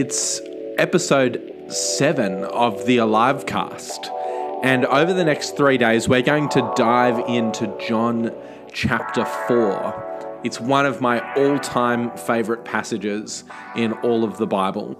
It's episode seven of the Alive cast. And over the next three days, we're going to dive into John chapter 4. It's one of my all time favorite passages in all of the Bible.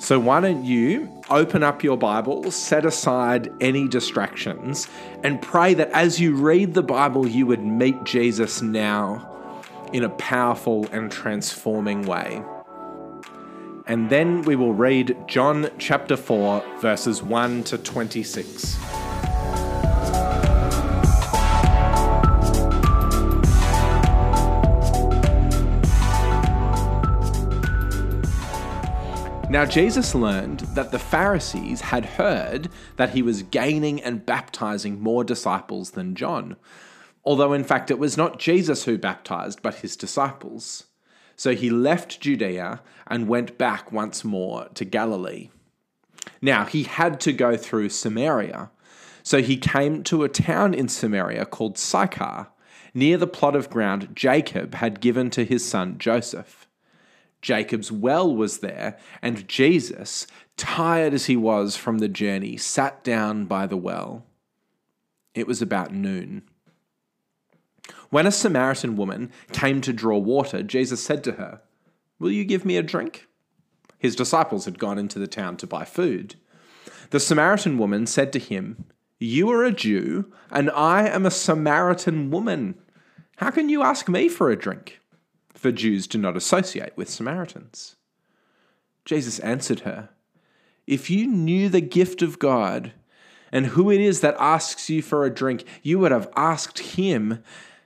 So, why don't you open up your Bible, set aside any distractions, and pray that as you read the Bible, you would meet Jesus now in a powerful and transforming way. And then we will read John chapter 4, verses 1 to 26. Now, Jesus learned that the Pharisees had heard that he was gaining and baptizing more disciples than John, although in fact it was not Jesus who baptized, but his disciples. So he left Judea and went back once more to Galilee. Now, he had to go through Samaria. So he came to a town in Samaria called Sychar, near the plot of ground Jacob had given to his son Joseph. Jacob's well was there, and Jesus, tired as he was from the journey, sat down by the well. It was about noon. When a Samaritan woman came to draw water, Jesus said to her, Will you give me a drink? His disciples had gone into the town to buy food. The Samaritan woman said to him, You are a Jew, and I am a Samaritan woman. How can you ask me for a drink? for Jews do not associate with Samaritans. Jesus answered her, If you knew the gift of God and who it is that asks you for a drink, you would have asked him,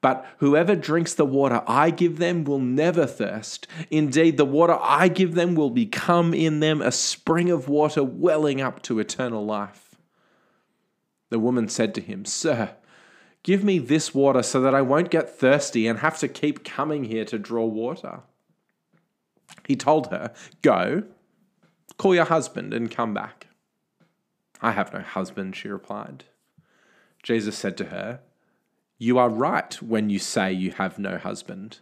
But whoever drinks the water I give them will never thirst. Indeed, the water I give them will become in them a spring of water welling up to eternal life. The woman said to him, Sir, Give me this water so that I won't get thirsty and have to keep coming here to draw water. He told her, Go, call your husband and come back. I have no husband, she replied. Jesus said to her, You are right when you say you have no husband.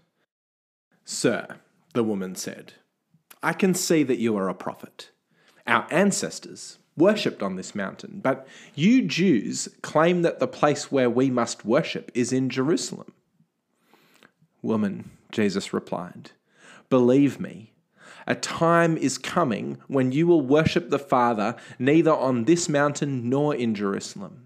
Sir, the woman said, I can see that you are a prophet. Our ancestors worshipped on this mountain. But you Jews claim that the place where we must worship is in Jerusalem. Woman, Jesus replied, believe me. A time is coming when you will worship the Father neither on this mountain nor in Jerusalem.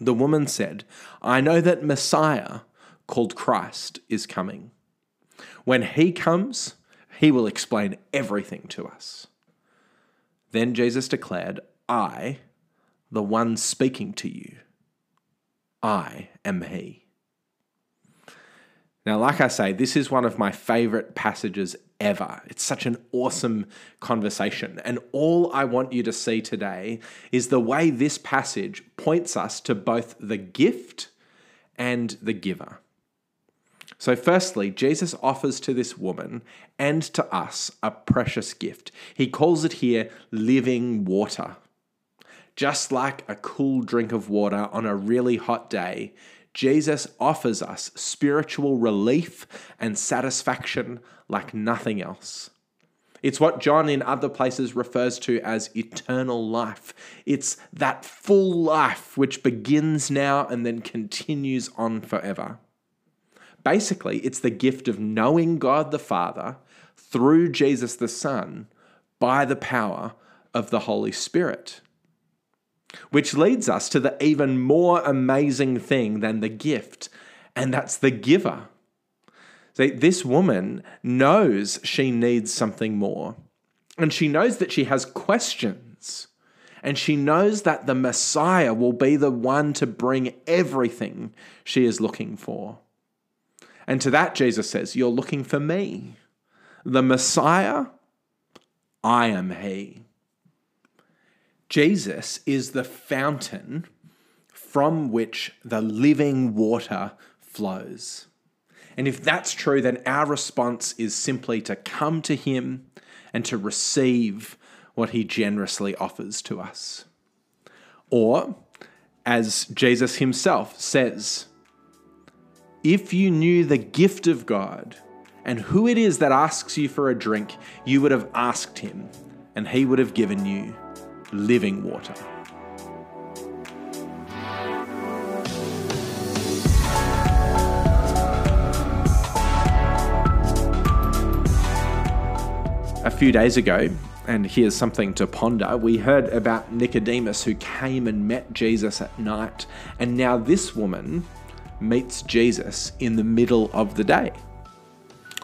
The woman said, I know that Messiah, called Christ, is coming. When he comes, he will explain everything to us. Then Jesus declared, I, the one speaking to you, I am He. Now, like I say, this is one of my favorite passages ever. It's such an awesome conversation. And all I want you to see today is the way this passage points us to both the gift and the giver. So, firstly, Jesus offers to this woman and to us a precious gift. He calls it here living water. Just like a cool drink of water on a really hot day, Jesus offers us spiritual relief and satisfaction like nothing else. It's what John in other places refers to as eternal life. It's that full life which begins now and then continues on forever. Basically, it's the gift of knowing God the Father through Jesus the Son by the power of the Holy Spirit. Which leads us to the even more amazing thing than the gift, and that's the giver. See, this woman knows she needs something more, and she knows that she has questions, and she knows that the Messiah will be the one to bring everything she is looking for. And to that, Jesus says, You're looking for me. The Messiah, I am He. Jesus is the fountain from which the living water flows. And if that's true, then our response is simply to come to Him and to receive what He generously offers to us. Or, as Jesus Himself says, if you knew the gift of God and who it is that asks you for a drink, you would have asked Him, and He would have given you living water. A few days ago, and here's something to ponder, we heard about Nicodemus who came and met Jesus at night, and now this woman meets Jesus in the middle of the day.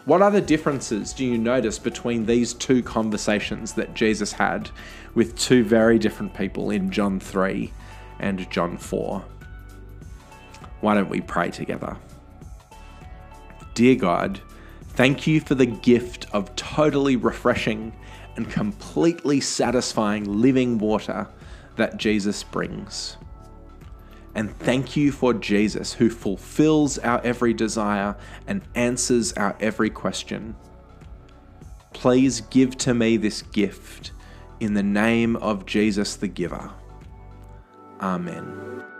What other differences do you notice between these two conversations that Jesus had with two very different people in John 3 and John 4? Why don't we pray together? Dear God, thank you for the gift of totally refreshing and completely satisfying living water that Jesus brings. And thank you for Jesus, who fulfills our every desire and answers our every question. Please give to me this gift in the name of Jesus the giver. Amen.